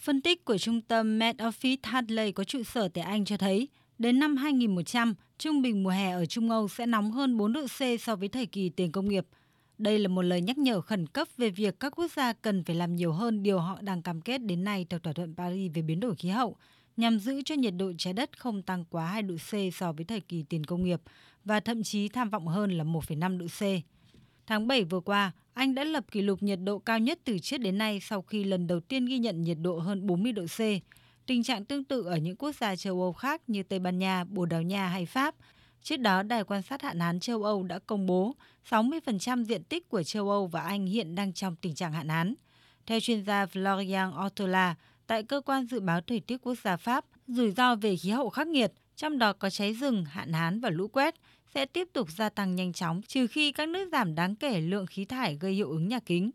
Phân tích của trung tâm Met Office Hadley có trụ sở tại Anh cho thấy, đến năm 2100, trung bình mùa hè ở Trung Âu sẽ nóng hơn 4 độ C so với thời kỳ tiền công nghiệp. Đây là một lời nhắc nhở khẩn cấp về việc các quốc gia cần phải làm nhiều hơn điều họ đang cam kết đến nay theo thỏa thuận Paris về biến đổi khí hậu, nhằm giữ cho nhiệt độ trái đất không tăng quá 2 độ C so với thời kỳ tiền công nghiệp và thậm chí tham vọng hơn là 1,5 độ C. Tháng 7 vừa qua, Anh đã lập kỷ lục nhiệt độ cao nhất từ trước đến nay sau khi lần đầu tiên ghi nhận nhiệt độ hơn 40 độ C. Tình trạng tương tự ở những quốc gia châu Âu khác như Tây Ban Nha, Bồ Đào Nha hay Pháp. Trước đó, Đài quan sát hạn hán châu Âu đã công bố 60% diện tích của châu Âu và Anh hiện đang trong tình trạng hạn hán. Theo chuyên gia Florian Ortola, tại cơ quan dự báo thời tiết quốc gia Pháp, rủi ro về khí hậu khắc nghiệt, trong đó có cháy rừng, hạn hán và lũ quét, sẽ tiếp tục gia tăng nhanh chóng trừ khi các nước giảm đáng kể lượng khí thải gây hiệu ứng nhà kính.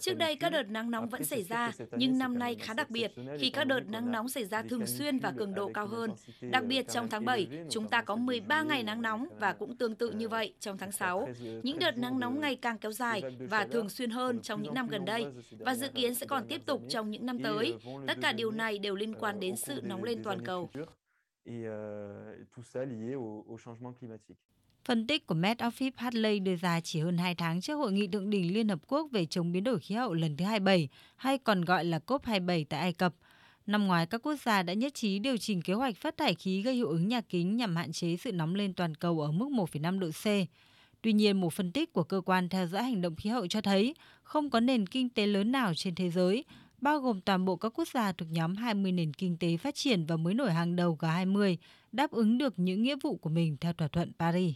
Trước đây các đợt nắng nóng vẫn xảy ra, nhưng năm nay khá đặc biệt khi các đợt nắng nóng xảy ra thường xuyên và cường độ cao hơn. Đặc biệt trong tháng 7, chúng ta có 13 ngày nắng nóng và cũng tương tự như vậy trong tháng 6. Những đợt nắng nóng ngày càng kéo dài và thường xuyên hơn trong những năm gần đây và dự kiến sẽ còn tiếp tục trong những năm tới. Tất cả điều này đều liên quan đến sự nóng lên toàn cầu et euh, tout ça lié au, au changement climatique. Phân tích của Met Office Hadley đưa ra chỉ hơn 2 tháng trước Hội nghị thượng đỉnh Liên Hợp Quốc về chống biến đổi khí hậu lần thứ 27, hay còn gọi là COP27 tại Ai Cập. Năm ngoái, các quốc gia đã nhất trí điều chỉnh kế hoạch phát thải khí gây hiệu ứng nhà kính nhằm hạn chế sự nóng lên toàn cầu ở mức 1,5 độ C. Tuy nhiên, một phân tích của cơ quan theo dõi hành động khí hậu cho thấy không có nền kinh tế lớn nào trên thế giới bao gồm toàn bộ các quốc gia thuộc nhóm 20 nền kinh tế phát triển và mới nổi hàng đầu G20, đáp ứng được những nghĩa vụ của mình theo thỏa thuận Paris.